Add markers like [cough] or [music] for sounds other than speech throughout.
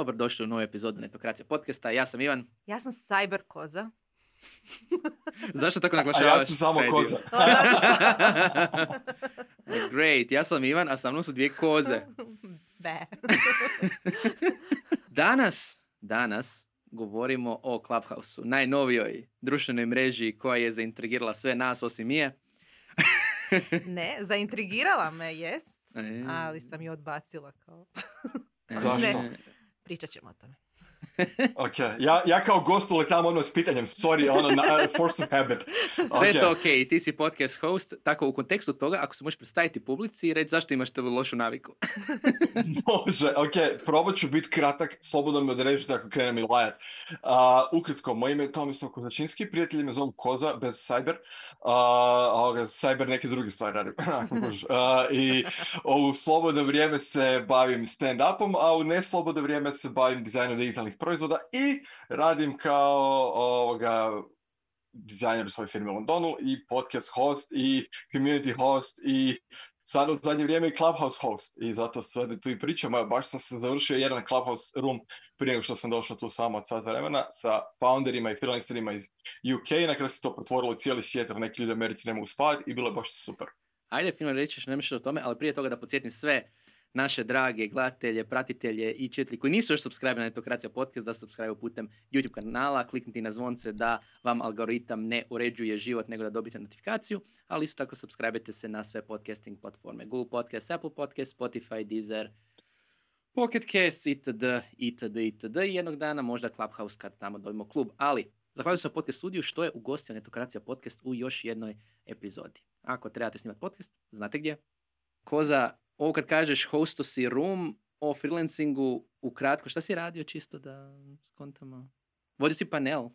Dobro, došli u novu epizodu Netokracija podcasta. Ja sam Ivan. Ja sam Cyber Koza. [laughs] Zašto tako A naglašavaš? ja sam samo taj koza. [laughs] [laughs] Great, ja sam Ivan, a sa mnom su dvije koze. Be. Danas, danas govorimo o Clubhouse-u, najnovijoj društvenoj mreži koja je zaintrigirala sve nas osim Mije. Ne, zaintrigirala me, jest, E, ali sam je odbacila kao... e, Zašto? Ne. リーチャーチームあったね。[laughs] Ok, ja, ja kao gost uletam ono s pitanjem, sorry, ono, na, uh, force of habit. [laughs] Sve je Ok. to ok, ti si podcast host, tako u kontekstu toga, ako se možeš predstaviti publici i reći zašto imaš tu lošu naviku. [laughs] Može, ok, probat ću biti kratak, slobodno me odrežite ako krenem i lajat. Uh, ukratko, moje ime je Tomislav Kozačinski, prijatelji me zovu Koza, bez Cyber, uh, Cyber neke druge stvari radim. Uh, I u slobodno vrijeme se bavim stand-upom, a u neslobodno vrijeme se bavim dizajnom digitalnih proizvoda i radim kao ovoga, dizajner u svojoj firmi u Londonu i podcast host i community host i sad u zadnje vrijeme i Clubhouse host. I zato sad tu i pričam, evo baš sam se završio jedan Clubhouse room prije nego što sam došao tu s vama od sat vremena sa founderima i freelancerima iz UK i na kraju se to pretvorilo u cijeli svijet jer neki ljudi u Americi ne mogu spavati i bilo je baš super. Ajde, fino reći što nemaš o tome, ali prije toga da podsjetim sve naše drage gledatelje, pratitelje i četli koji nisu još subscribe na Netokracija podcast, da subscribe putem YouTube kanala, kliknite na zvonce da vam algoritam ne uređuje život, nego da dobijete notifikaciju, ali isto tako subscribe se na sve podcasting platforme, Google Podcast, Apple Podcast, Spotify, Deezer, Pocket Cast, itd., itd., itd. I jednog dana možda Clubhouse kad tamo dobimo klub, ali zahvaljujem se podcast studiju što je ugostio Netokracija podcast u još jednoj epizodi. Ako trebate snimati podcast, znate gdje. Koza, ovo kad kažeš hosto si room o freelancingu, ukratko, šta si radio čisto da skontamo? Vodio si panel.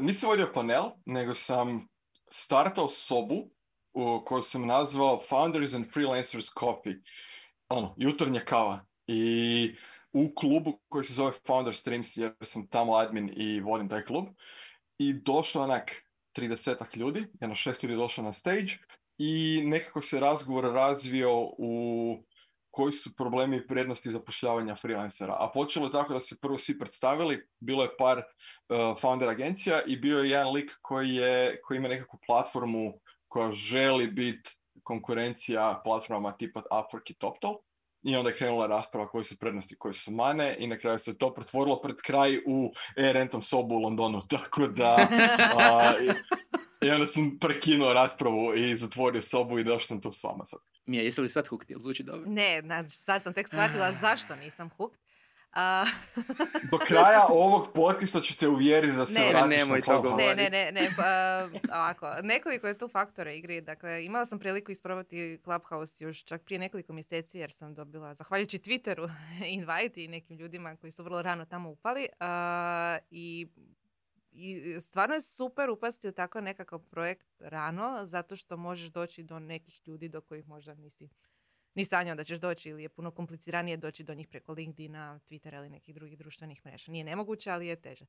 Nisam vodio panel, nego sam startao sobu u koju sam nazvao Founders and Freelancers Coffee. Ono, jutarnja kava. I u klubu koji se zove Founder Streams, jer sam tamo admin i vodim taj klub. I došlo onak 30 ljudi, jedno šest ljudi došlo na stage i nekako se razgovor razvio u koji su problemi i prednosti zapošljavanja freelancera. A počelo je tako da se prvo svi predstavili, bilo je par uh, founder agencija i bio je jedan lik koji, je, koji ima nekakvu platformu koja želi biti konkurencija platformama tipa Upwork i TopTal. I onda je krenula rasprava koje su prednosti, koje su mane i na kraju se to pretvorilo pred kraj u e-rentom sobu u Londonu. [laughs] Tako da... a, i, onda sam prekinuo raspravu i zatvorio sobu i došao sam tu s vama sad. Mija, jesi li sad hooked? Jel zvuči dobro? Ne, znači, sad sam tek shvatila zašto nisam hooked. [laughs] Do kraja ovog podcasta ću te uvjeriti da se Ne, vratiš nemoj na to ne, ne, ne, ne, pa, ovako, nekoliko je tu faktora igri, dakle, imala sam priliku isprobati Clubhouse još čak prije nekoliko mjeseci jer sam dobila, zahvaljujući Twitteru, [laughs] invite i nekim ljudima koji su vrlo rano tamo upali i i stvarno je super upasti u takav nekakav projekt rano, zato što možeš doći do nekih ljudi do kojih možda nisi ni sanjao da ćeš doći ili je puno kompliciranije doći do njih preko LinkedIna, Twittera ili nekih drugih društvenih mreža. Nije nemoguće, ali je teže.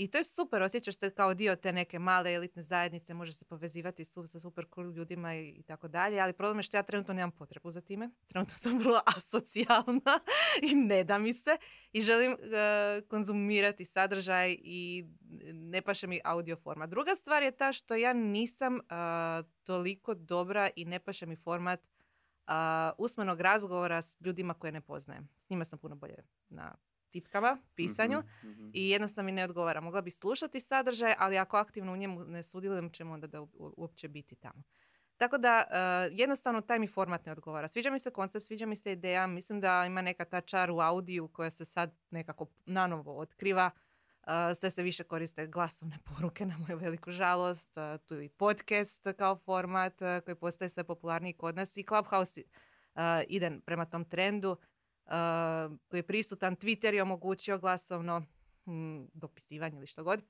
I to je super, osjećaš se kao dio te neke male elitne zajednice, možeš se povezivati su, sa super cool ljudima i, tako dalje, ali problem je što ja trenutno nemam potrebu za time. Trenutno sam vrlo [laughs] asocijalna i ne da mi se i želim e, konzumirati sadržaj i ne paše mi audio forma. Druga stvar je ta što ja nisam e, toliko dobra i ne paše mi format a, usmenog razgovora s ljudima koje ne poznajem. S njima sam puno bolje na tipkama, pisanju Mhm, mhm. i jednostavno mi ne odgovara. Mogla bi slušati sadržaj, ali ako aktivno u njemu ne sudjelujem, čemu onda da u- uopće biti tamo. Tako da e, jednostavno taj mi format ne odgovara. Sviđa mi se koncept, sviđa mi se ideja, mislim da ima neka ta čar u audiju koja se sad nekako nanovo otkriva. E, sve se više koriste glasovne [laughs] poruke na moju veliku žalost. E, tu je i podcast kao format koji postaje sve popularniji kod nas i Clubhouse ide prema tom trendu uh, koji je prisutan. Twitter je omogućio glasovno mm, dopisivanje ili što god.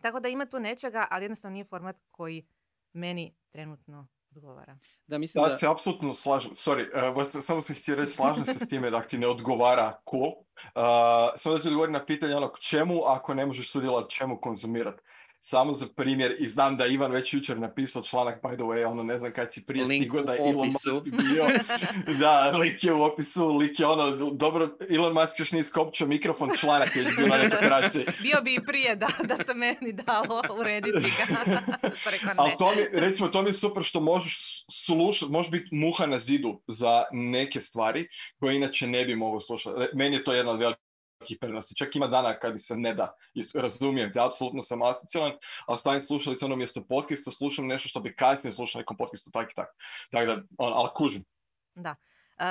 Tako da ima tu nečega, ali jednostavno nije format koji meni trenutno odgovara. Da, mislim Da, da... se apsolutno slažem. Sorry, uh, samo sam htio reći, slažem se s [laughs] time da ti ne odgovara cool. Uh, samo da ti odgovorim na pitanje ono, čemu ako ne možeš sudjelovati, čemu konzumirati. Samo za primjer, i znam da je Ivan već jučer napisao članak, by the way, ono ne znam kad si prije Link stigo da je Elon Musk bio. [laughs] da, link je u opisu, link je ono, dobro, Elon Musk još nije skopčao mikrofon, članak je bio na [laughs] netokraciji. Bio bi i prije da, da se meni dalo urediti ga. [laughs] Ali to mi, recimo, to mi je super što možeš slušati, možeš biti muha na zidu za neke stvari koje inače ne bi mogao slušati. Meni je to jedna od velikih prednosti. Čak ima dana kad mi se ne da. Razumijem te, apsolutno sam asocijalan, ali stavim slušalice ono mjesto podcasta, slušam nešto što bi kasnije slušao nekom podcastu, tak i tak. Tako da, on, ali kužim. Da.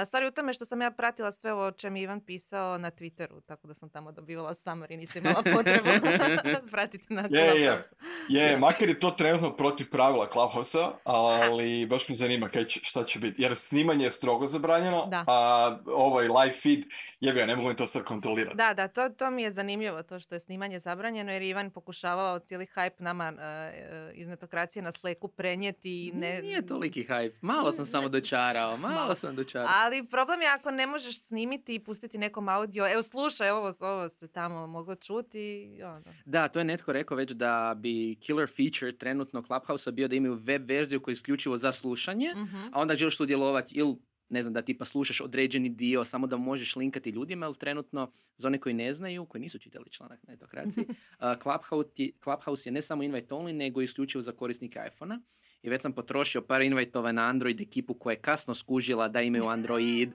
Stvar je u tome što sam ja pratila sve ovo o čem je Ivan pisao na Twitteru, tako da sam tamo dobivala summary i nisam imala [laughs] potrebu [laughs] pratiti na Je, je, je. Clubhouse. Je, makar je to trenutno protiv pravila Clubhouse-a, ali baš me zanima kaj će, šta će biti. Jer snimanje je strogo zabranjeno, Da. a ovaj live feed, jebi ga, ne mogu ni to sad kontrolirati. Da, da, to, to mi je zanimljivo, to što je snimanje zabranjeno, jer je Ivan pokušavao cijeli hype nama e, iz netokracije na Slacku prenijeti ne... Nije toliki hype. Malo sam [laughs] samo dočarao, malo Malo. sam dočarao. Ali problem je ako ne možeš snimiti i pustiti nekom audio, evo slušaj, ovo, ovo se tamo moglo čuti. ono. Da, to je netko rekao već da bi killer feature trenutno Clubhouse-a bio da imaju web verziju koja je isključivo za slušanje, Mhm. a onda želiš sudjelovati ili ne znam, da tipa slušaš određeni dio, samo da možeš linkati ljudima, jer trenutno, za one koji ne znaju, koji nisu čitali članak na etokraciji, uh, [laughs] Clubhouse, je, Clubhouse je ne samo invite only, nego isključivo za korisnike iPhone-a. I već sam potrošio par invite na Android ekipu koja je kasno skužila da imaju Android,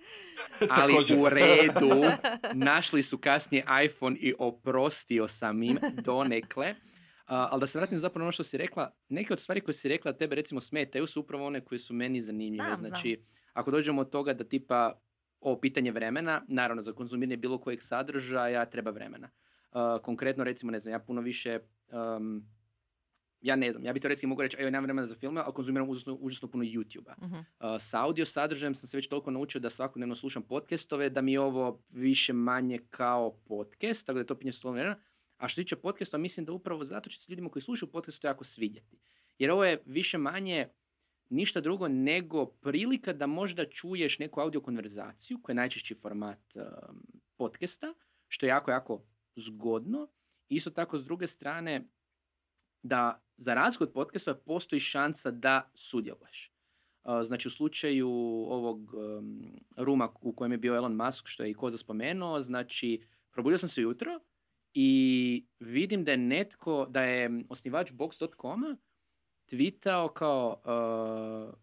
[laughs] ali u redu, našli su kasnije iPhone i oprostio sam im donekle. A, ali da se vratim zapravo na ono što si rekla, neke od stvari koje si rekla tebe recimo smetaju su upravo one koje su meni zanimljive. Znam, znam. znači, ako dođemo od toga da tipa ovo pitanje vremena, naravno za konzumiranje bilo kojeg sadržaja treba vremena. A, konkretno recimo, ne znam, ja puno više, um, ja ne znam, ja bi recimo mogu reći, evo nemam vremena za filme, ali konzumiram užasno, užasno puno YouTube-a. Mhm. Uh, sa audio sadržajem sam se već toliko naučio da svakodnevno slušam podcastove, da mi je ovo više manje kao podcast, tako da je to pitanje slovo vremena. A što se tiče podcasta, mislim da upravo zato će se ljudima koji slušaju podcast to jako svidjeti. Jer ovo je više manje ništa drugo nego prilika da možda čuješ neku audio konverzaciju, koja je najčešći format um, podcasta, što je jako, jako zgodno. Isto tako, s druge strane, da za razliku od podcasta postoji šansa da sudjeluješ. Uh, Znači u slučaju ovog um, ruma u kojem je bio Elon Musk, što je i Koza spomenuo, znači probudio sam se jutro i vidim da je netko, da je osnivač Box.com-a tweetao kao uh,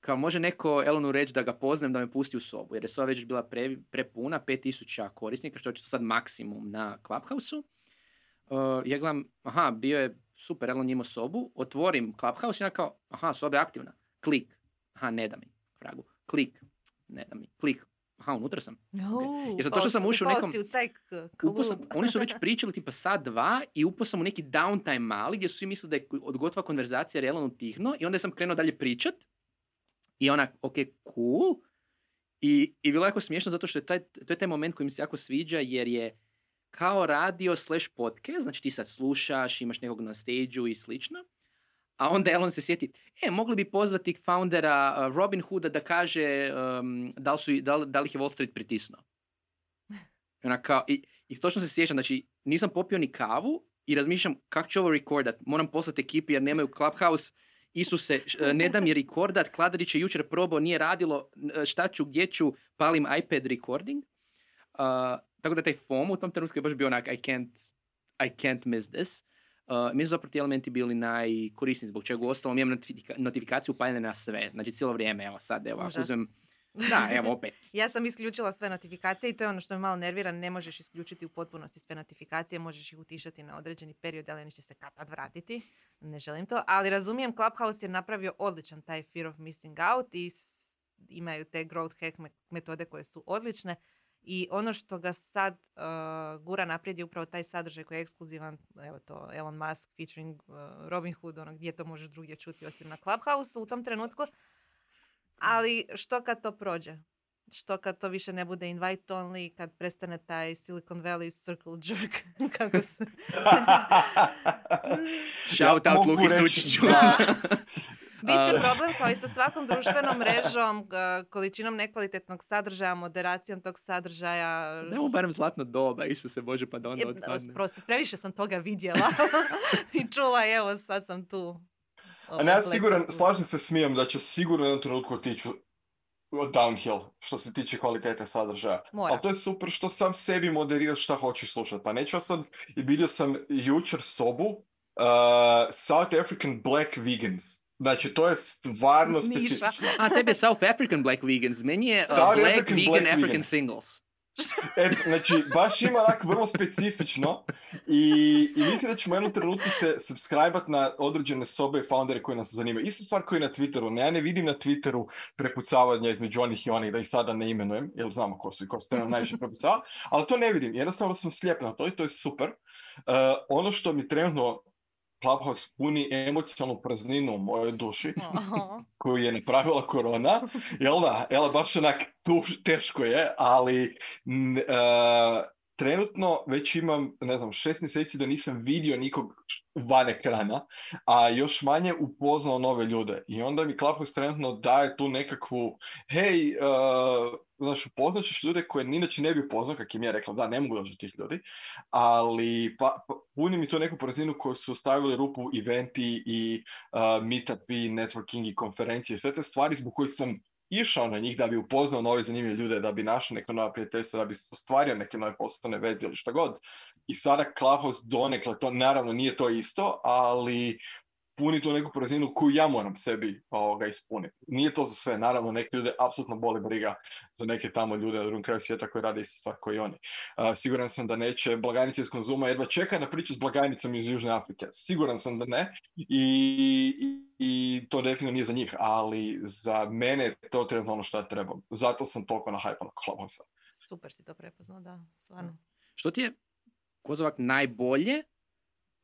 kao može neko Elonu reći da ga poznam da me pusti u sobu, jer je soba već bila pre, prepuna, 5000 korisnika, što je sad maksimum na Clubhouse-u. Uh, ja gledam, aha, bio je super, Elon je imao sobu, otvorim Clubhouse i ja kao, aha, soba je aktivna, klik, aha, ne da mi, fragu, klik, ne da mi, klik, aha, unutra sam. Uh, Jer sam upao točno sam ušao u nekom- u taj k- Upao sam, klub. oni su već [laughs] pričali tipa sat, dva i upao sam u neki downtime mali gdje su svi mislili da je od gotova konverzacija Elon utihnuo i onda sam krenuo dalje pričat i ona, ok, cool. I, I bilo je jako smiješno zato što je taj, to je taj moment koji mi se jako sviđa jer je kao radio slash podcast, znači ti sad slušaš, imaš nekog na stage i slično. A onda Elon se sjeti, e, mogli bi pozvati foundera Robin Hooda da kaže um, da, li su, da, li, da li ih je Wall Street pritisnuo. I, ona kao, i, I točno se sjećam, znači nisam popio ni kavu i razmišljam kako ću ovo rekordat. Moram poslati ekipi jer nemaju Clubhouse. Isuse, e, ne da mi rekordat, Kladarić je jučer probao, nije radilo, e, šta ću, gdje ću, palim iPad recording. Uh, tako da taj FOMO u tom trenutku je baš bio onak, I can't, I can't miss this. Uh, mi su zapravo ti elementi bili najkorisniji zbog čega u ostalom imam notifika- notifikaciju upaljene na sve. Znači cijelo vrijeme, evo sad, evo, ako uzmem, da, evo opet. [laughs] Ja sam isključila sve notifikacije i to je ono što me malo nervira. Ne možeš isključiti u potpunosti sve notifikacije, možeš ih utišati na određeni period, ali oni će se kad vratiti. Ne želim to, ali razumijem, Clubhouse je napravio odličan taj fear of missing out i s- imaju te growth hack me- metode koje su odlične. I ono što ga sad uh, gura naprijed je upravo taj sadržaj koji je ekskluzivan, evo to, Elon Musk featuring uh, Robin Hood, ono gdje to možeš drugdje čuti osim na Clubhouse u tom trenutku. Ali što kad to prođe? Što kad to više ne bude invite only, kad prestane taj Silicon Valley circle jerk, [laughs] kako se... [laughs] Shout out Luki Sučiću. [laughs] Biće problem kao i sa [laughs] svakom društvenom mrežom, količinom nekvalitetnog sadržaja, moderacijom tog sadržaja. Nemo barem zlatno doba, Isuse Bože, pa da onda Je, otpadne. Prosto, previše sam toga vidjela [laughs] i čula, evo sad sam tu. A ne, ja siguran, slažem se smijem da će sigurno u jednom trenutku otići downhill što se tiče kvalitete sadržaja. Mora. Ali to je super što sam sebi moderiraš šta hoćeš slušati. Pa neću ja sad, i vidio sam jučer sobu uh, South African Black Vegans. Znači, to je stvarno Niša. specifično. A, tebi je South African Black Vegans, meni je uh, South Black African Vegan Black African Vegans. Singles. [laughs] E, znači, baš ima onak vrlo specifično i, i mislim da ćemo u jednom trenutku se subscribe na određene sobe i foundere koji nas zanimaju. Ista stvar koji na Twitteru. Ja ne vidim na Twitteru prepucavanja između onih i onih, da ih sada ne imenujem, jer znamo ko su i ko ste nam najviše prepucavali, ali to ne vidim. Jednostavno sam slijep na to i to je super. Uh, ono što mi trenutno Clubhouse puni emocionalnu prazninu u mojoj duši, Aha. [laughs] koju je napravila korona, jel da, jel baš onak tuž- teško je, ali n- e, trenutno već imam, ne znam, šest mjeseci da nisam vidio nikog van ekrana, a još manje upoznao nove ljude. I onda mi Clubhouse trenutno daje tu nekakvu, hej, e, znaš, upoznat ćeš ljude koje inače ne bi upoznao, kak im ja rekla, da, ne mogu doći do tih ljudi, ali pa, pa- puni mi to neku razinu koju su stavili rupu eventi i uh, meetupi, networking i konferencije, sve te stvari zbog kojih sam išao na njih da bi upoznao nove zanimljive ljude, da bi našao neka nova prijateljstva, da bi ostvario neke nove poslovne veze ili šta god. I sada Clubhouse donekle, to naravno nije to isto, ali puni tu neku razinu koju ja moram sebi ovoga, ispuniti. Nije to za sve, naravno neke ljude apsolutno boli briga za neke tamo ljude na drugom kraju svijeta koji rade istu stvar kao i oni. Uh, siguran sam da neće blagajnice iz konzuma jedva čeka na priču s blagajnicom iz Južne Afrike. Siguran sam da ne i, i, i to definitivno nije za njih, ali za mene je to trenutno ono što ja trebam. Zato sam toliko na hype na Clubhouse. Super si to prepoznao, da, stvarno. Što ti je, Kozovak, najbolje,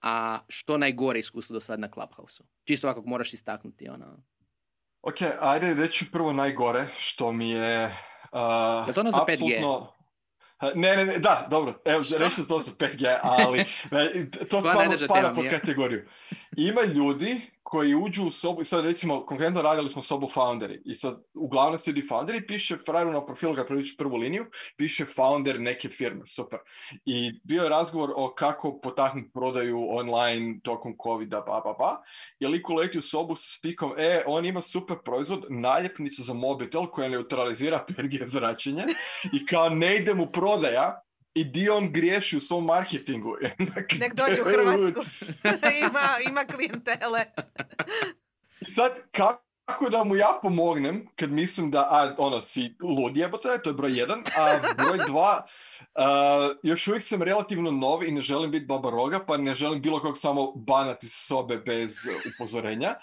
a što najgore iskustvo do sad na Clubhouse-u? Čisto ovako ako moraš istaknuti, ono... Ok, ajde reći prvo najgore, što mi je... Uh, Je to ono za 5G? apsolutno- Ne, ne, ne, da, dobro, evo, reći to za 5G, ali [laughs] ne, to Stvarno spada pod je. kategoriju. Ima ljudi koji uđu u sobu, i sad recimo, konkretno radili smo sobu founderi, i sad uglavnom su ljudi founderi, piše frajeru na profilu kad priliči prvu liniju, piše founder neke firme, super. I bio je razgovor o kako potaknuti prodaju online tokom covida, ba, ba, ba. I lik uleti u sobu sa spikom, e, on ima super proizvod, naljepnicu za mobitel koja neutralizira [laughs] 5G zračenje i kao ne ide mu prodaja, i dio on griješi u svom marketingu. [laughs] Nek dođe u Hrvatsku. [laughs] ima, ima klijentele. I sad, kako da mu ja pomognem, kad mislim da, a, ono, si lud jebote, to je broj jedan, a broj [laughs] dva, a, još uvijek sam relativno nov i ne želim biti baba roga, pa ne želim bilo kog samo banati s sobe bez upozorenja.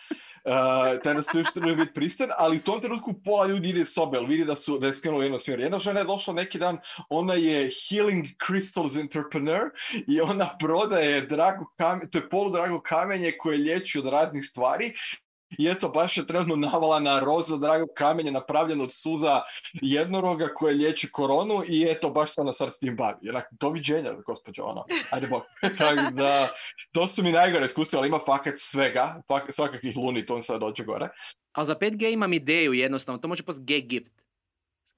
Uh, taj da se još treba biti pristan, ali u tom trenutku pola ljudi ide iz sobe, jer vidi da su da je skrenulo u jednom smjeru. Jedna žena je došla neki dan, ona je Healing Crystals Entrepreneur i ona prodaje drago kamen, to je poludrago kamenje koje liječi od raznih stvari i eto, baš je trenutno navala na rozo drago kamenje napravljeno od suza jednoroga koje liječi koronu i eto, baš se ona sad s tim bavi. Jednak, doviđenja, gospođo, ono, ajde bok. [laughs] Tako da, to su mi najgore iskustva, ali ima fakat svega, fak, svakakvih luni, to on sad dođe gore. Ali za 5G imam ideju jednostavno, to može postati gag gift.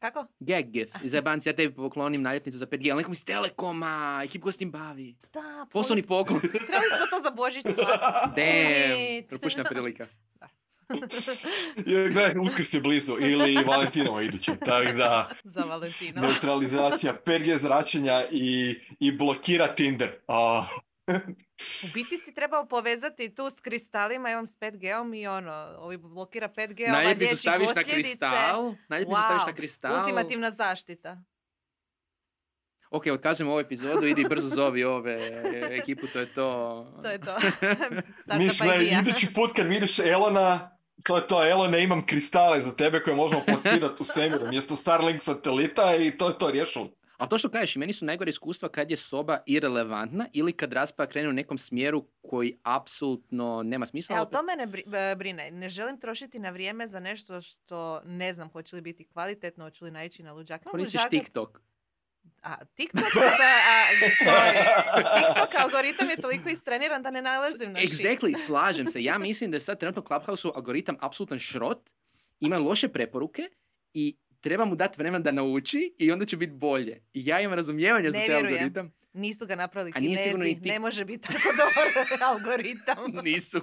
Kako? Gag gift. I zajebanci, ja tebi poklonim naljepnicu za 5G, ali nekom iz Telekoma, ekip ko s tim bavi. Da, Poslovni poklon. [laughs] Trebali smo to za Božić. [laughs] Damn, propuštena prilika. [laughs] Je, Gledaj, uskrs je blizu, ili Valentinovo iduće, tako da, za Valentino. neutralizacija 5G zračenja i, i blokira Tinder. A, U biti si trebao povezati tu s kristalima, imam s 5G-om i ono, ovi blokira 5G, ova Naljepnicu liječi staviš na posljedice. kristal. Naljepnicu staviš na Wow, kristal. Ultimativna zaštita. Ok, otkažemo ovu epizodu, idi brzo zovi ove ekipu, to je to. To je to. [laughs] Miš, Startup ne, idea. idući put kad vidiš Elona, to je to, Elone, imam kristale za tebe koje možemo plasirati u svemiru, mjesto Starlink satelita i to je to riješilo. Ali to što kažeš, meni su najgore iskustva kad je soba irelevantna ili kad rasprava krene u nekom smjeru koji apsolutno nema smisla. E, ali to mene e, brine. Ne želim trošiti na vrijeme za nešto što ne znam hoće li biti kvalitetno, hoće li naići na luđak. Koristiš TikTok. A TikTok sada, a, sorry, TikTok algoritam je toliko istreniran da ne nalazim na shit. Exactly, slažem se. Ja mislim da je sad trenutno Clubhouse algoritam apsolutan šrot, ima loše preporuke i treba mu dati vremena da nauči i onda će biti bolje. I ja imam razumijevanja za Ne taj vjerujem. algoritam. Nisu ga napravili A kinezi, tik- ne može biti tako [laughs] dobar algoritam. [laughs] Nisu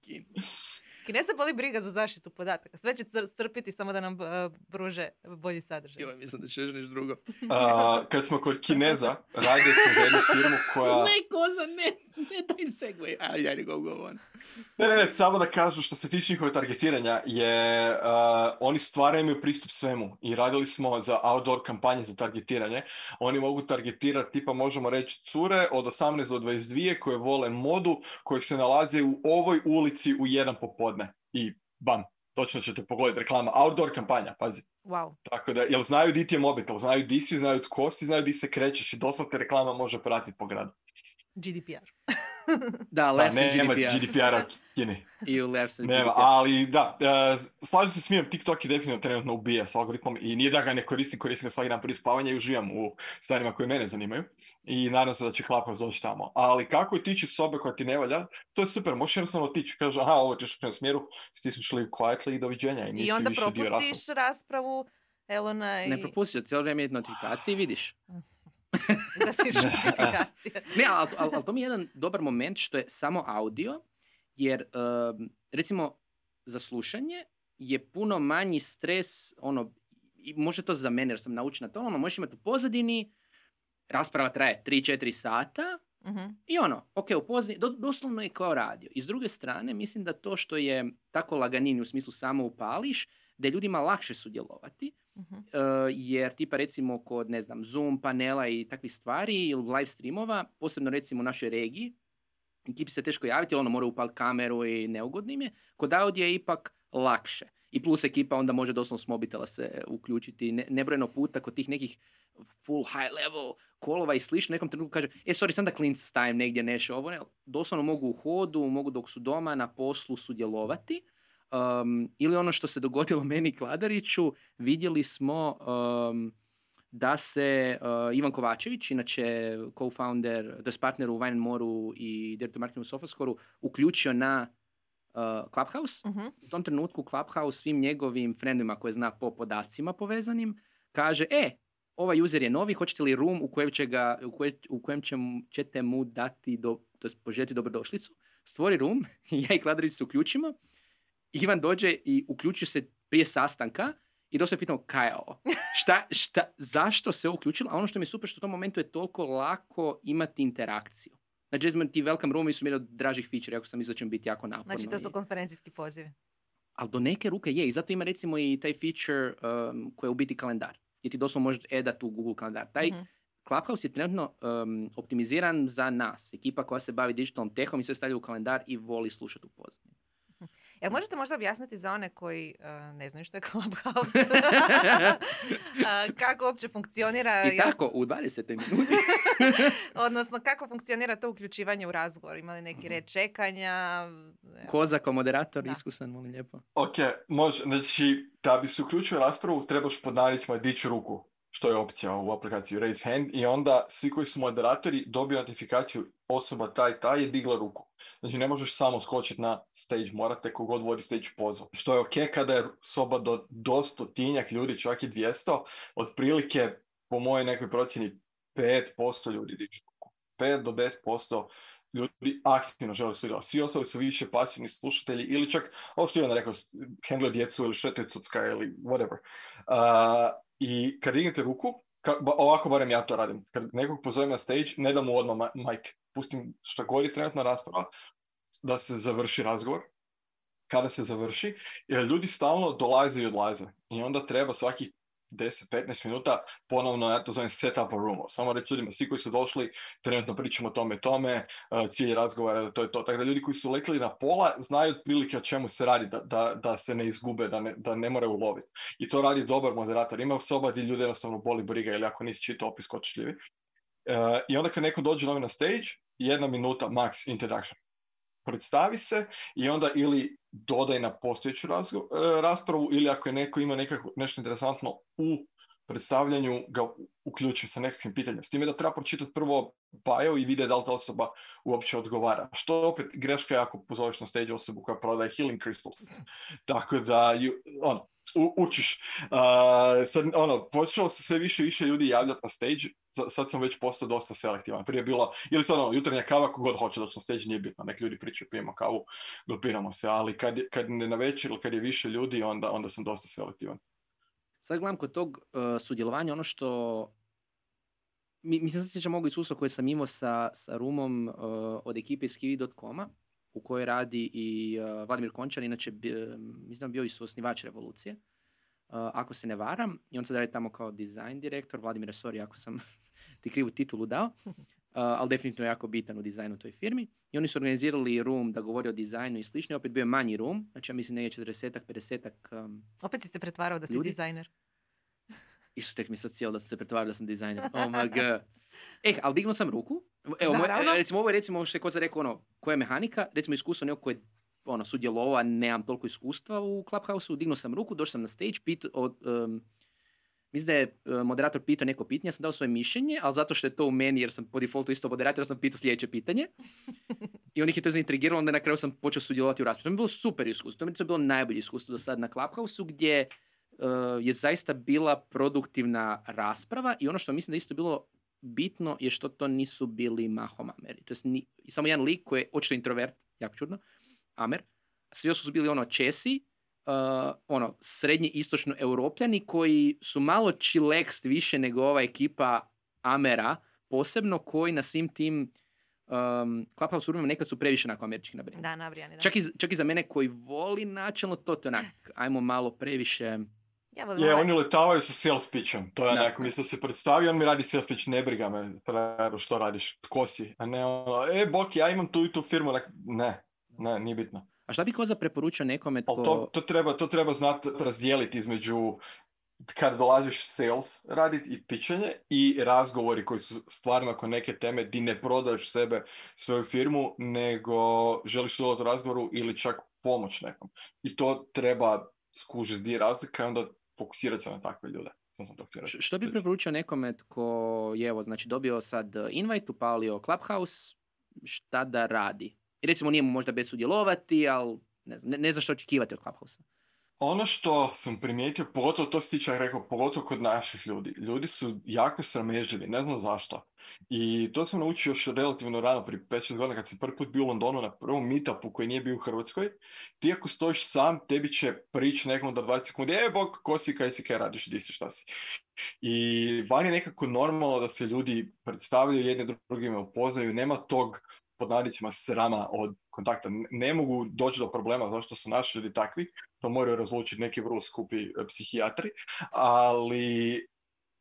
kinu. Kineze boli briga za zaštitu podataka. Sve će cr- crpiti samo da nam e, pruže bolji sadržaj. Joj, mislim da ćeš nešto drugo. A, kad smo kod Kineza, radio sam za jednu firmu koja... Ne, koza, ne, ne daj segway. Ajde, ajde, go, go on. Ne, ne, ne, samo da kažu što se tiče njihove targetiranja je, uh, oni stvarno imaju pristup svemu i radili smo za outdoor kampanje za targetiranje. Oni mogu targetirati, tipa možemo reći cure od 18 do 22 koje vole modu, koje se nalaze u ovoj ulici u jedan popodne. I bam, točno ćete pogoditi reklama. Outdoor kampanja, pazi. Wow. Tako da, jel znaju di ti je mobitel, znaju di si, znaju tko si, znaju di se krećeš i doslovno te reklama može pratiti po gradu. GDPR. [laughs] [laughs] Da, Da, Lefs and nema GDPR. GDPR-a u Kini. I u Lefs and Nema, GDPR. ali da, e, slažem se s mijem, TikTok je definitivno trenutno ubija s algoritmom i nije da ga ne koristim, koristim ga svaki dan prije spavanja i uživam u stvarima koje mene zanimaju i nadam se da će Clubhouse doći tamo. Ali kako je tići sobe koja ti ne valja, to je super, možeš jednostavno otići, kaže aha, ovo ćeš u smjeru, stisnuš live quietly i doviđenja i nisi I onda više propustiš raspravu Elona i Ne propustiš, cijelo vrijeme je notifikacije i vidiš. Da si. [laughs] Ne, ali al, al to mi je jedan dobar moment što je samo audio, jer um, recimo za slušanje je puno manji stres, ono, i može to za mene jer sam naučena to, ono, možeš imati u pozadini, rasprava traje 3-4 sata Mhm. i ono, ok, u pozadini, do, doslovno je kao radio. I s druge strane, mislim da to što je tako laganini u smislu samo upališ, da je ljudima lakše sudjelovati, Mhm. Uh, jer tipa recimo kod ne znam Zoom panela i takvih stvari ili live streamova, posebno recimo u našoj regiji, ekipi se teško javiti, ono mora upaliti kameru i neugodnim je. Kod audio je ipak lakše. I plus ekipa onda može doslovno s mobitela se uključiti ne, nebrojeno puta kod tih nekih full high level kolova i slično. Nekom trenutku kaže, e sorry, sam da klinca stavim negdje nešto ovo. Ne, doslovno mogu u hodu, mogu dok su doma na poslu sudjelovati. Um, ili ono što se dogodilo [laughs] meni i Kladariću, vidjeli smo um, da se uh, Ivan Kovačević, inače co-founder, to je partner u Wine Moru i Director Marketing u Sofascoru, uključio na uh, Clubhouse. Mhm. U tom trenutku Clubhouse svim njegovim friendima koje zna po podacima povezanim, kaže, e, ovaj user je novi, hoćete li room u kojem, će ga, u koje- u kojem će ćete mu dati, do, to poželjeti dobrodošlicu, stvori room, [laughs] ja i Kladarić se uključimo, Ivan dođe i uključi se prije sastanka i dosta pitamo kaj je ovo? [laughs] Šta, šta, zašto se ovo uključilo? A ono što mi je super što u tom momentu je toliko lako imati interakciju. Znači, recimo, ti welcome roomi su mi od dražih feature, ako sam mi biti jako naporno. Znači to su konferencijski pozivi. ali do neke ruke je i zato ima recimo i taj feature um, koji je u biti kalendar. Gdje ti doslovno možeš edat u Google kalendar. Taj Mhm. Clubhouse je trenutno um, optimiziran za nas. Ekipa koja se bavi digitalnom tehom i sve stavlja u kalendar i voli slušati u pozadini. Jel možete možda objasniti za one koji uh, ne znaju što je [laughs] Clubhouse? [laughs] Uh, kako uopće funkcionira? I tako, u 20 [laughs] minuti. Odnosno, kako funkcionira to uključivanje u razgovor? Ima li neki red čekanja? Koza kao moderator, Da. iskusan, molim lijepo. Ok, može, znači da bi se uključio u raspravu trebaš pod navodnicima dići ruku, što je opcija u aplikaciji Raise Hand i onda svi koji su moderatori dobiju notifikaciju osoba taj taj je digla ruku. Znači ne možeš samo skočiti na stage, morate kogod vodi stage pozov. Što je ok kada je soba do, do stotinjak ljudi, čak i 200, otprilike po mojoj nekoj procjeni 5% ljudi dižu ruku. 5 do 10% ljudi aktivno žele sudjelovati. Svi ostali su više pasivni slušatelji ili čak ovo što je on rekao, hendle djecu ili šete ili whatever. Uh, I kad dignete ruku, ka- ovako barem ja to radim, kad nekog pozovem na stage, ne dam mu odmah ma- mic, pustim šta god je trenutna rasprava, da se završi razgovor. Kada se završi, jer ljudi stalno dolaze i odlaze. I onda treba svakih 10-15 minuta ponovno, ja to zovem set up a room. Samo reći ljudima, svi koji su došli, trenutno pričamo o tome tome, uh, cilj razgovora, to je to. Tako da ljudi koji su lekli na pola znaju otprilike o čemu se radi, da, da, da se ne izgube, da ne, da ne moraju uloviti. I to radi dobar moderator. Ima soba gdje ljudi jednostavno boli briga ili ako nisi čitao opis kočljivi. Uh, I onda kad neko dođe novi na stage, jedna minuta max introduction. Predstavi se i onda ili dodaj na postojeću razgo- e, raspravu ili ako je neko ima nekako, nešto interesantno u predstavljanju ga uključim sa nekakvim pitanjem. S time da treba pročitati prvo bio i vidjeti da li ta osoba uopće odgovara. Što opet greška je ako pozoveš na stage osobu koja prodaje healing crystals. [laughs] Tako da, ono, učiš. sad, ono, počelo se sve više i više ljudi javljati na stage, sad sam već postao dosta selektivan. Prije je bilo, ili sad ono, jutarnja kava, kogod hoće doći na stage, nije bitno, nek ljudi pričaju, pijemo kavu, grupiramo se, ali kad, kad ne na večer ili kad je više ljudi, onda, onda sam dosta selektivan. Sad gledam kod tog uh, sudjelovanja, ono što mi, mislim se sjećam mogu iskustva koje sam imao sa, sa Rumom uh, od ekipe iz Kiwi.com-a u kojoj radi i uh, Vladimir Končar, inače mislim da bio i suosnivač revolucije, ako se ne varam. I on sad radi tamo kao design direktor. Vladimir, sorry ako sam [laughs] ti krivu titulu dao, ali definitivno jako bitan u dizajnu toj firmi. I oni su organizirali room da govori o dizajnu i slično. Opet bio je manji room, znači ja mislim negdje 40-ak, 50-ak um, Opet si se pretvarao da si ljudi. dizajner. [laughs] Isu tek mi sad cijelo da sam se pretvarao da sam dizajner. Oh my god. Eh, ali dignuo sam ruku. Evo, moj, recimo, ovo je recimo što je kod rekao, ono, koja je mehanika, recimo iskustvo nekog koje ono, sudjelovao, nemam toliko iskustva u Clubhouse-u, dignuo sam ruku, došao sam na stage, pit, od, um, mislim da je e, moderator pitao neko pitanje, ja sam dao svoje mišljenje, ali zato što je to u meni, jer sam po defaultu isto moderator, sam pitao sljedeće pitanje. [laughs] I on ih je to zaintrigiralo, onda na kraju sam počeo sudjelovati u raspravi. To mi je bilo super iskustvo, to mi je bilo najbolje iskustvo do sada na Clubhouse-u, gdje uh, je zaista bila produktivna rasprava i ono što mislim da isto bilo bitno je što to nisu bili mahom Ameri. To je samo jedan lik koji je očito introvert, jako čudno, Amer. Svi su bili ono Česi, uh, ono, srednji istočno europljani koji su malo chilext više nego ova ekipa Amera, posebno koji na svim tim um, Clubhouse roomima nekad su previše nakon američkih nabrijani. Da, nabrijani, da. Čak i, čak i za mene koji voli načelno to, to onak, ajmo malo previše... Ja je, ovaj- oni letavaju sa sales pitchom. To je onako, mislim se predstavi, on mi radi sales pitch, ne briga me, što radiš, tko si, a ne ono, e, Boki, ja imam tu i tu firmu, ne, ne, nije bitno. A šta bi Koza preporučio nekome tko... To, to, treba, to treba znati razdijeliti između kad dolaziš sales raditi i pičanje i razgovori koji su stvarno oko neke teme di ne prodaješ sebe, svoju firmu, nego želiš sudjelovati u razgovoru ili čak pomoć nekom. I to treba skužiti di razlika i onda fokusirati se na takve ljude. Sam sam to Što bi preporučio nekome tko je evo, znači dobio sad invite, upalio Clubhouse, šta da radi? I recimo nije mu možda bez sudjelovati, ali ne znam, ne, ne znam što očekivati od Clubhouse. Ono što sam primijetio, pogotovo to si rekao, pogotovo kod naših ljudi. Ljudi su jako sramežljivi, ne znam zašto. I to sam naučio još relativno rano, prije 5-6 godina, kad sam prvi put bio u Londonu na prvom meetupu koji nije bio u Hrvatskoj. Ti ako stojiš sam, tebi će prići nekom da 20 sekundi, e bok, ko si, kaj si, kaj radiš, di si, šta si. I van je nekako normalno da se ljudi predstavljaju jedni drugima, upoznaju, nema tog pod navodnicima srama od kontakta. Ne mogu doći do problema zašto su naši ljudi takvi, to moraju razlučiti neki vrlo skupi e, psihijatri, ali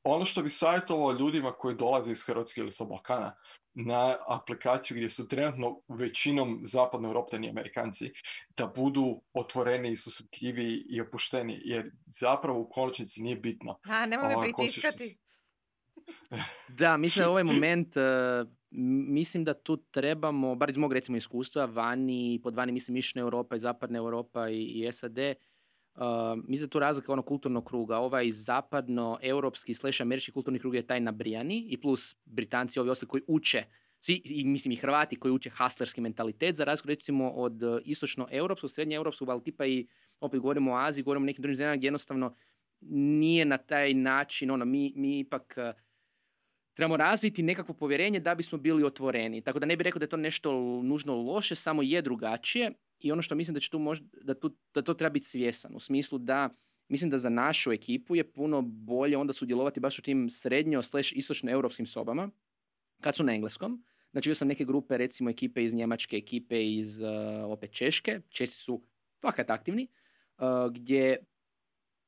ono što bi savjetovao ljudima koji dolaze iz Hrvatske ili sa Balkana na aplikaciju gdje su trenutno većinom zapadno europljani Amerikanci, da budu otvoreni i susretljivi i opušteni, jer zapravo u konačnici nije bitno. A, nemoj me pritiskati. Da, mislim [laughs] da ovaj moment uh, mislim da tu trebamo, bar iz mog recimo iskustva, vani, pod vani mislim Mišna Europa i Zapadna Europa i, i SAD, uh, mislim da tu razlika ono kulturnog kruga, ovaj zapadno-europski slash američki kulturni krug je taj nabrijani i plus Britanci ovi ostali koji uče svi, i mislim i Hrvati koji uče haslerski mentalitet, za razliku recimo od istočno-europskog, srednje-europskog, ali tipa i opet govorimo o Aziji, govorimo o nekim drugim zemljama gdje jednostavno nije na taj način, ono, mi, mi ipak trebamo razviti nekakvo povjerenje da bismo bili otvoreni. Tako da ne bih rekao da je to nešto nužno loše, samo je drugačije i ono što mislim da, će tu možda, da, tu, da to treba biti svjesan u smislu da mislim da za našu ekipu je puno bolje onda sudjelovati baš u tim srednjo slash istočno europskim sobama kad su na engleskom. Znači bio sam neke grupe, recimo ekipe iz Njemačke, ekipe iz uh, opet Češke, Česi su fakat aktivni, uh, gdje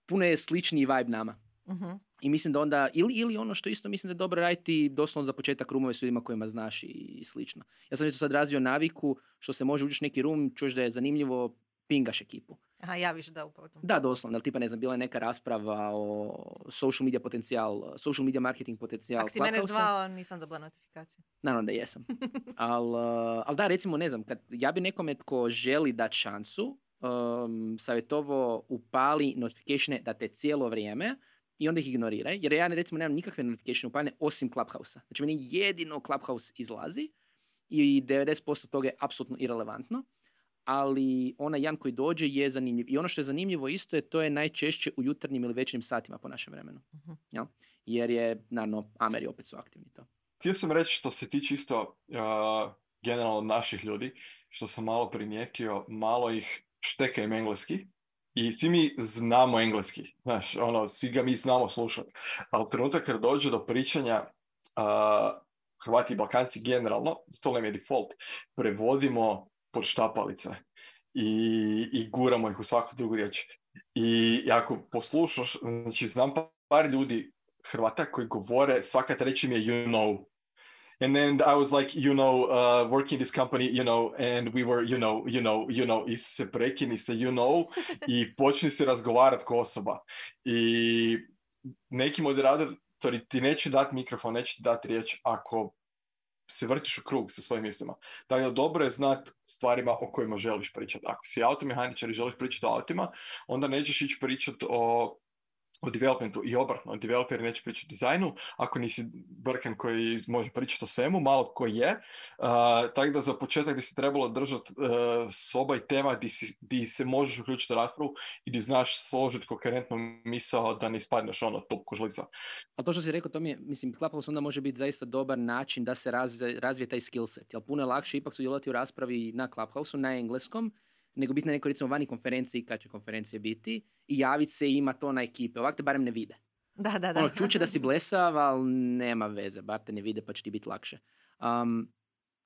puno je slični vibe nama. uh i mislim da onda, ili, ili ono što isto mislim da je dobro raditi doslovno za početak rumove s ljudima kojima znaš i, slično. Ja sam isto sad razvio naviku što se može uđeš neki rum, čuješ da je zanimljivo, pingaš ekipu. Aha, javiš da upravo. Da, doslovno, tipa ne znam, bila je neka rasprava o social media potencijal, social media marketing potencijal. Ako si mene zvao, nisam dobila notifikaciju. Naravno da jesam. ali al da, recimo, ne znam, kad ja bi nekome tko želi dati šansu, um, savjetovo upali notificatione da te cijelo vrijeme, i onda ih ignoriraj, jer ja recimo nemam nikakve notification upaljene osim Clubhouse-a. Znači meni jedino Clubhouse izlazi i 90% toga je apsolutno irelevantno, ali onaj jedan koji dođe je zanimljiv. I ono što je zanimljivo isto je to je najčešće u jutarnjim ili večernjim satima po našem vremenu. Mhm. Jel? Jer je, naravno, Ameri opet su aktivni to. Htio sam reći što se tiče isto uh, generalno naših ljudi, što sam malo primijetio, malo ih šteka im engleski. I svi mi znamo engleski, znaš, ono, svi ga mi znamo slušati. Ali trenutak kad dođe do pričanja, uh, Hrvati i Balkanci generalno, to nam je default, prevodimo pod štapalice i, i guramo ih u svaku drugu riječ. I ako poslušaš, znači znam pa- par ljudi Hrvata koji govore, svaka treća mi je you know. And then I was like, you know, uh, working this company, you know, and we were, you know, you know, you know, i se prekini se, you know, [laughs] i počni se razgovarati ko osoba. I neki moderatori ti neće dati mikrofon, neće ti dati riječ ako se vrtiš u krug sa svojim mislima. Dakle, dobro je znati stvarima o kojima želiš pričati. Ako si automehaničar i želiš pričati o autima, onda nećeš ići pričati o o developmentu i obratno, developer neće pričati o dizajnu, ako nisi brken koji može pričati o svemu, malo tko je. Uh, tako da za početak bi se trebalo držati uh, soba i tema di, si, di se možeš uključiti u raspravu i di znaš složiti koherentnu misao da ne ispadneš ono top kožlica. A to što si rekao, to mi je, mislim, Clubhouse onda može biti zaista dobar način da se razvije, razvije taj skill set. Jer puno je lakše ipak sudjelovati u raspravi na Clubhouse na engleskom, nego biti na nekoj recimo vani konferenciji kad će konferencije biti i javiti se i ima to na ekipe. Ovako te barem ne vide. Da, da, da. Ono, čuće da si blesav, ali nema veze, bar te ne vide pa će ti biti lakše. Um,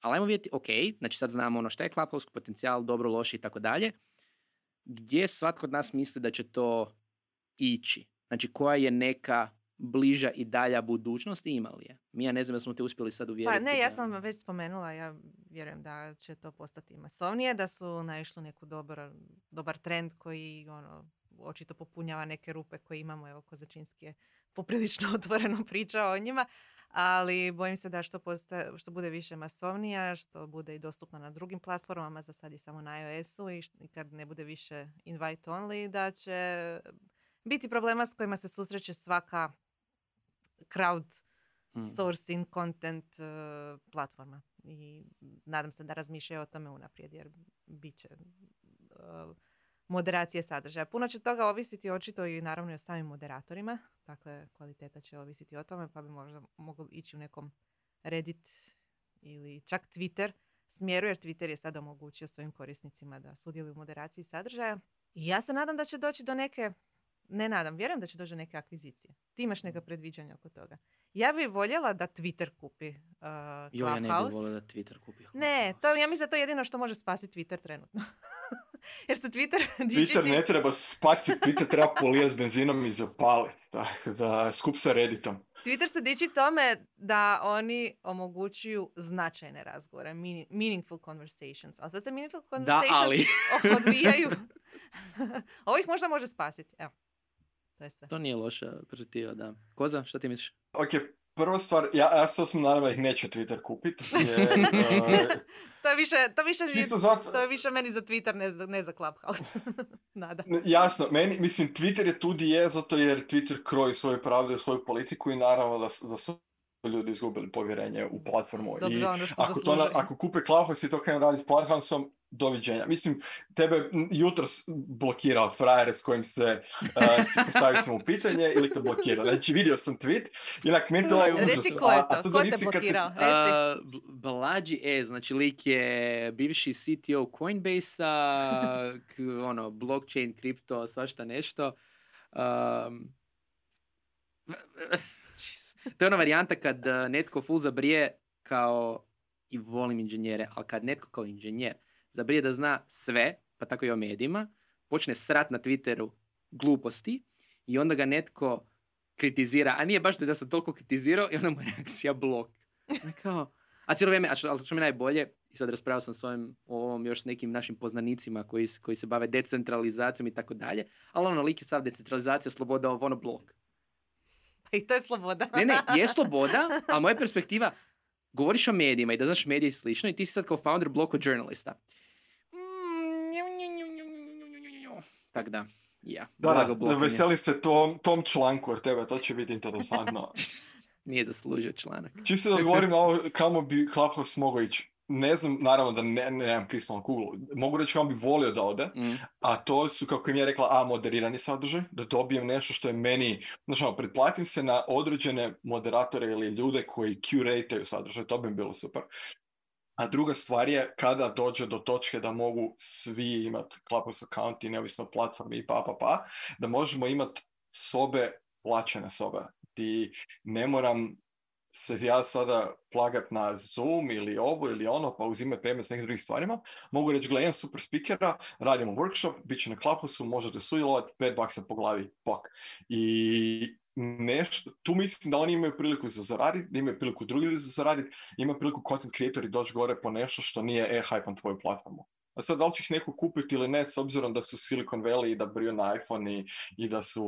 ali ajmo vidjeti, ok, znači sad znamo ono šta je Clubhouse, potencijal, dobro, loše i tako dalje. Gdje svatko od nas misli da će to ići? Znači koja je neka bliža i dalja budućnost i ima li je? Mi ja ne znam da smo te uspjeli sad uvjeriti. Pa ne, ja da- sam već spomenula, ja vjerujem da će to postati masovnije, da su naišli neku dobar, dobar trend koji ono, očito popunjava neke rupe koje imamo. Evo, Kozačinski je poprilično [laughs] otvoreno pričao o njima, ali bojim se da što, posta, što bude više masovnija, što bude i dostupna na drugim platformama, za sad je samo na iOS-u i kad ne bude više invite only, da će biti problema s kojima se susreće svaka crowd Mm. sourcing content uh, platforma i nadam se da razmišljaju o tome unaprijed jer bit će uh, moderacije sadržaja. Puno će toga ovisiti očito i naravno i o samim moderatorima, dakle kvaliteta će ovisiti o tome pa bi možda moglo ići u nekom Reddit ili čak Twitter smjeru jer Twitter je sad omogućio svojim korisnicima da sudjeluju u moderaciji sadržaja. I ja se nadam da će doći do neke ne nadam, vjerujem da će doći do neke akvizicije. Ti imaš neka predviđanja oko toga. Ja bi voljela da Twitter kupi uh, Jo, ja ne bih Clubhouse. volio da Twitter kupi. Ne, Clubhouse. to, ja mislim da to je jedino što može spasiti Twitter trenutno. [laughs] Jer se Twitter [laughs] Twitter ne treba spasiti, Twitter treba polijati s benzinom i zapali. Tako da, skup sa Redditom. Twitter se diči tome da oni omogućuju značajne razgovore, meaning- meaningful conversations. Ali sad se meaningful Da, conversations ali... [laughs] odvijaju. Ovo ih možda može spasiti. Evo, to je sve. to nije loša perspektiva, da. Koza, šta ti misliš? Ok, prva stvar, ja, ja se osim naravno ih neće Twitter kupit. [laughs] Jer, [laughs] eh, To je više, to više, čisto zato, to je više meni za Twitter, ne za, ne za Clubhouse. [laughs] Nada. Jasno, meni, mislim, Twitter je tu di je, zato jer Twitter kroji svoju pravdu i svoju politiku i naravno da, da su ljudi izgubili povjerenje u platformu. I Dobro, ono što ako, to ako kupe Clubhouse i to krenu raditi s Clubhouseom, doviđenja. Mislim, tebe jutros blokirao frajer s kojim se uh, postavio sam u pitanje ili te blokirao. Znači, vidio sam tweet i onak, meni to je užas. Reci ko je A- a to, sad ko te blokirao? Reci. A, Bl- Blađi E, znači lik je bivši CTO Coinbase-a, k- ono, blockchain, kripto, svašta nešto. Um, to je ona varijanta kad uh, netko full zabrije kao, i volim inženjere, ali kad netko kao inženjer zabrije da zna sve, pa tako i o medijima, počne srat na Twitteru gluposti i onda ga netko kritizira, a nije baš da sam toliko kritizirao i onda mu reakcija blok. I kao, a cijelo vrijeme, ali što mi je najbolje, i sad raspravio sam s ovim, o ovom još s nekim našim poznanicima koji, koji se bave decentralizacijom i tako dalje, ali ono, lik je sav decentralizacija, sloboda, ovo ono blok. I to je sloboda. Ne, ne, je [laughs] sloboda, a moja perspektiva, govoriš o medijima i da znaš medije i slično i ti si sad kao founder bloko journalista. Mm, Tako da, Ja, Da, da, veseli se tom, tom članku jer tebe to će biti interesantno. [laughs] Nije zaslužio članak. Čisto da odgovorim na ovo kamo bi Clubhouse mogao ići. Ne znam, naravno da ne, nemam kristalnu kuglu. Mogu reći kamo bi volio da ode, Mm. a to su, kako im je rekla, a, moderirani sadržaj, da dobijem nešto što je meni, znači, ono, pretplatim se na određene moderatore ili ljude koji curateaju sadržaj, to bi mi bilo super. A druga stvar je kada dođe do točke da mogu svi imati Clubhouse account i neovisno o platformi i pa pa pa, da možemo imati sobe, plaćene sobe, di ne moram se ja sada plagat na Zoom ili ovo ili ono, pa uzimati teme s nekim drugim stvarima. Mogu reći, gledam super speakera, radimo workshop, bit će na Clubhouse-u, možete sudjelovati, 5 baksa po glavi, pak. I nešto, tu mislim da oni imaju priliku za zaraditi, da imaju priliku drugi za zaraditi, imaju priliku content creatori doći gore po nešto što nije e-hype na tvoju platformu. A sad, da li će ih neko kupiti ili ne, s obzirom da su Silicon Valley i da briju na iPhone i, i da su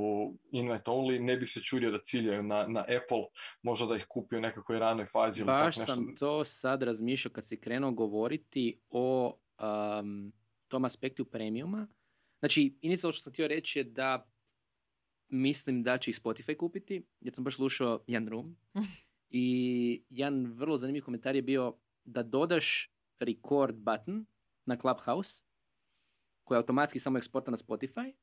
invite only, ne bi se čudio da ciljaju na, na Apple, možda da ih kupi u nekakvoj ranoj fazi ili Baš tak nešto. sam to sad razmišljao kad si krenuo govoriti o um, tom aspektu premiuma. Znači, inicijalno što sam htio reći je da mislim da će ih Spotify kupiti, jer sam baš slušao Jan Room. [laughs] I jedan vrlo zanimljiv komentar je bio da dodaš record button na Clubhouse, koji automatski samo eksporta na Spotify.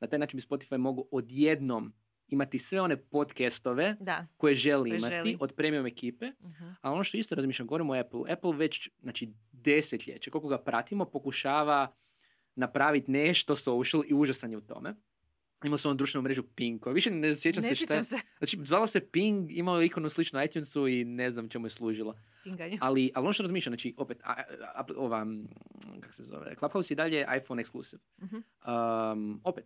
Na taj način bi Spotify mogao odjednom imati sve one podcastove Da. koje želi Koje imati želi. od premium ekipe. Mhm. A ono što isto razmišljam, govorimo o Apple. Apple već, znači, desetljeće, koliko ga pratimo, pokušava napraviti nešto social i užasan je u tome. Imao su onu društvenu mrežu Ping, koja više ne sjećam Ne se šta sjećam je. se Znači, zvalo se Ping, imao je ikonu slično iTunesu i ne znam čemu je služila. pinganju. Ali, ali ono što razmišljam, znači, opet, a, a- a- ova, mm, kako se zove, Clubhouse i dalje iPhone exclusive. Mhm. Um, opet,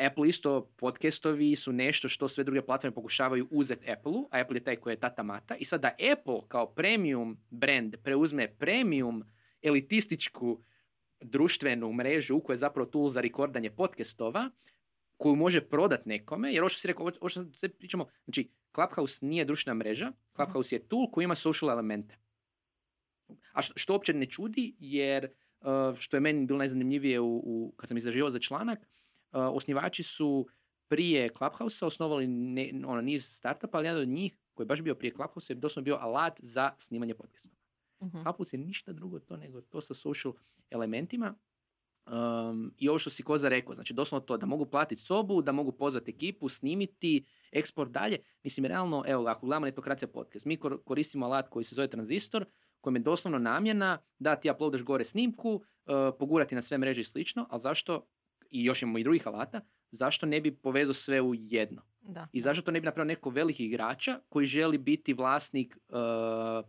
Apple isto podcastovi su nešto što sve druge platforme pokušavaju uzeti Apple-u, a Apple je taj koji je tata mata. I sad da Apple kao premium brand preuzme premium elitističku društvenu mrežu koja je zapravo tool za rekordanje podcastova, koju može prodat nekome, jer ovo što si rekao, ovo- što sve pričamo, znači Clubhouse nije društvena mreža, Clubhouse je tool koji ima social elemente. A što, što uopće ne čudi, jer uh, što je meni bilo najzanimljivije u, u, kad sam izraživao za članak, uh, osnivači su prije Clubhouse osnovali ne, ono, niz startupa, ali jedan od njih koji je baš bio prije Clubhouse je doslovno bio alat za snimanje podcastova. Mhm. Clubhouse je ništa drugo to nego to sa social elementima. Um, I ovo što si Koza rekao, znači doslovno to da mogu platiti sobu, da mogu pozvati ekipu, snimiti, eksport dalje. Mislim, realno, evo, ako gledamo Netokracija podcast, mi kor- koristimo alat koji se zove Tranzistor, kojem je doslovno namjena da ti uploadaš gore snimku, uh, pogurati na sve mreže i slično, ali zašto, i još imamo i drugih alata, zašto ne bi povezao sve u jedno? Da. I zašto to ne bi napravio neko veliki igrača koji želi biti vlasnik uh,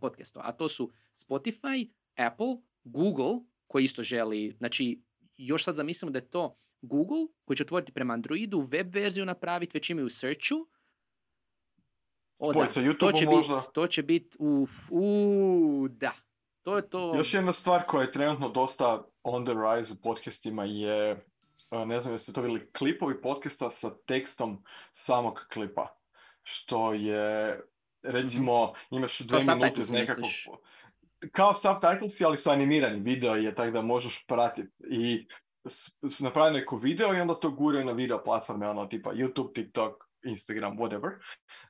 podcasta? A to su Spotify, Apple, Google koji isto želi, znači još sad zamislimo da je to Google koji će otvoriti prema Androidu, web verziju napraviti, već imaju u searchu. O, Spojit sa to će možda. Bit, to će biti, u, u, da. To je to. Još jedna stvar koja je trenutno dosta on the rise u podcastima je, uh, ne znam jeste to bili klipovi podcasta sa tekstom samog klipa. Što je, recimo, imaš dve minute iz nekakvog... Kao subtitles, ali su animirani video je, tako da možeš pratiti. I napravljeno je ko video i onda to guraju na video platforme, ono tipa YouTube, TikTok, Instagram, whatever,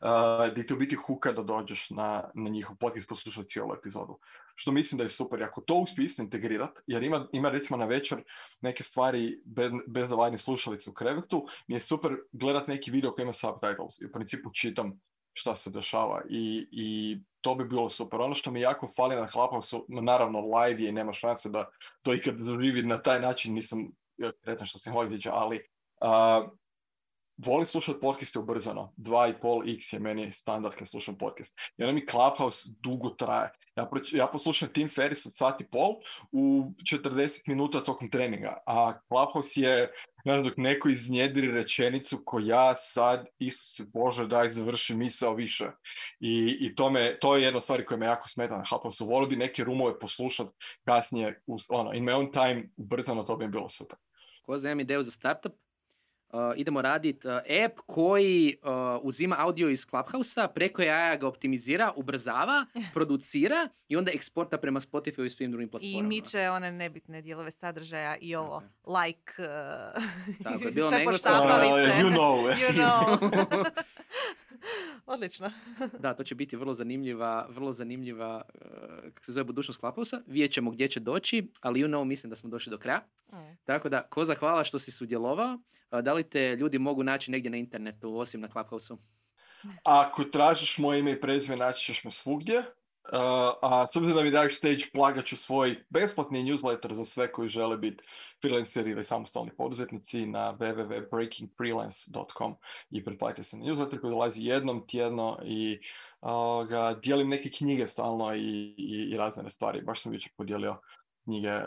uh, di ti u biti huka da dođeš na, na njihov podcast poslušati cijelu epizodu. Što mislim da je super. Ako to uspije isto integrirati, jer ima, ima recimo na večer neke stvari bez, bez slušalicu u krevetu, mi je super gledat neki video koji ima subtitles i u principu čitam šta se dešava i, i to bi bilo super. Ono što mi jako fali na Clubhouse, naravno live je i nema šanse da to ikad zaživi na taj način, nisam ja, sretan što sam [laughs] ovdje, ali uh, volim slušati podcaste ubrzano. 2,5x je meni standard kad slušam podcast. Onda mi Clubhouse dugo traje. Ja, ja poslušam Tim Ferriss od sat i pol u 40 minuta tokom treninga, a Clubhouse je, znam, dok neko iznjedri rečenicu ko ja sad, Isuse Bože, daj završi misao više. I, i to, me, to je jedna stvar koja me jako smeta na Clubhouse. Volio bi neke rumove poslušat kasnije, uz, ono, in my own time, ubrzano, to bi bilo super. Ko za ideju za startup, idemo raditi uh, app koji uh, uzima audio iz Clubhouse-a, preko AI ga optimizira, ubrzava, [laughs] producira i onda eksporta prema Spotify i svim drugim I platformama. miče one nebitne dijelove sadržaja i ovo je. like, uh, Tako [laughs] bilo Uh, se. you know. [laughs] You know. [laughs] Odlično. Da, to će biti vrlo zanimljiva, vrlo zanimljiva, uh, kako se zove, budućnost Clubhouse-a. Vidjet ćemo gdje će doći, ali you know, mislim da smo došli do kraja. Mm. Tako da, Koza, hvala što si sudjelovao. Uh, Da li te ljudi mogu naći negdje na internetu, osim na Clubhouse-u? Ako tražiš moje ime i prezime, naći ćeš me svugdje. Uh, a s obzirom da mi daješ stage, plagat ću svoj besplatni newsletter za sve koji žele biti freelanceri ili samostalni poduzetnici na www.breakingfreelance.com i pretplatite se na newsletter koji dolazi jednom tjedno i uh, dijelim neke knjige stalno i, i, i razne stvari. Baš sam jučer podijelio knjige uh,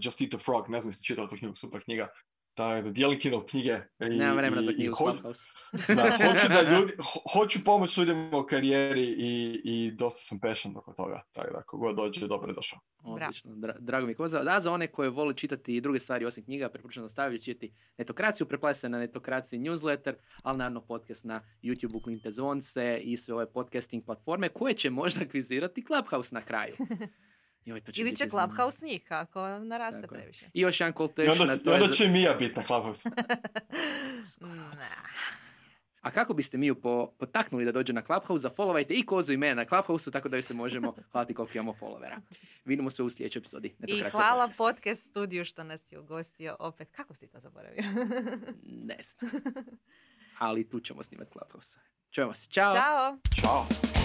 Just Eat the Frog, ne znam jeste čitali tu knjigu, super knjiga. Tako da dijelim Kindle knjige. I, Nemam vremena za knjigu Clubhouse. [laughs] da, hoću, da [laughs] ljudi, ho- hoću pomoći ljudima u karijeri i, i dosta sam passion oko toga. Tako da, kogod dođe, dobro je došao. Odlično, dra- drago mi je Koza. Da, za one koje vole čitati i druge stvari osim knjiga, preporučujem da staviti čitati netokraciju, preplati se na netokraciji newsletter, ali naravno podcast na YouTube-u Klinte Zvonce i sve ove podcasting platforme koje će možda akvizirati Clubhouse na kraju. [laughs] Joj, to će Ili će. Clubhouse njih ako naraste Tako je. previše. I još jedan call to I action, onda, a i to je onda za- će Mija biti na Clubhouse. [laughs] A kako biste mi ju po, potaknuli da dođe na Clubhouse, followajte i Kozu i mene na Clubhouse tako da joj se možemo [laughs] hvaliti koliko imamo followera. Vidimo se u sljedećoj epizodi. I hvala podcasta. podcast studiju što nas je ugostio opet. Kako si to zaboravio? Ne znam. Ali tu ćemo snimati Clubhouse. Čujemo se. Ćao. Ćao! Ćao.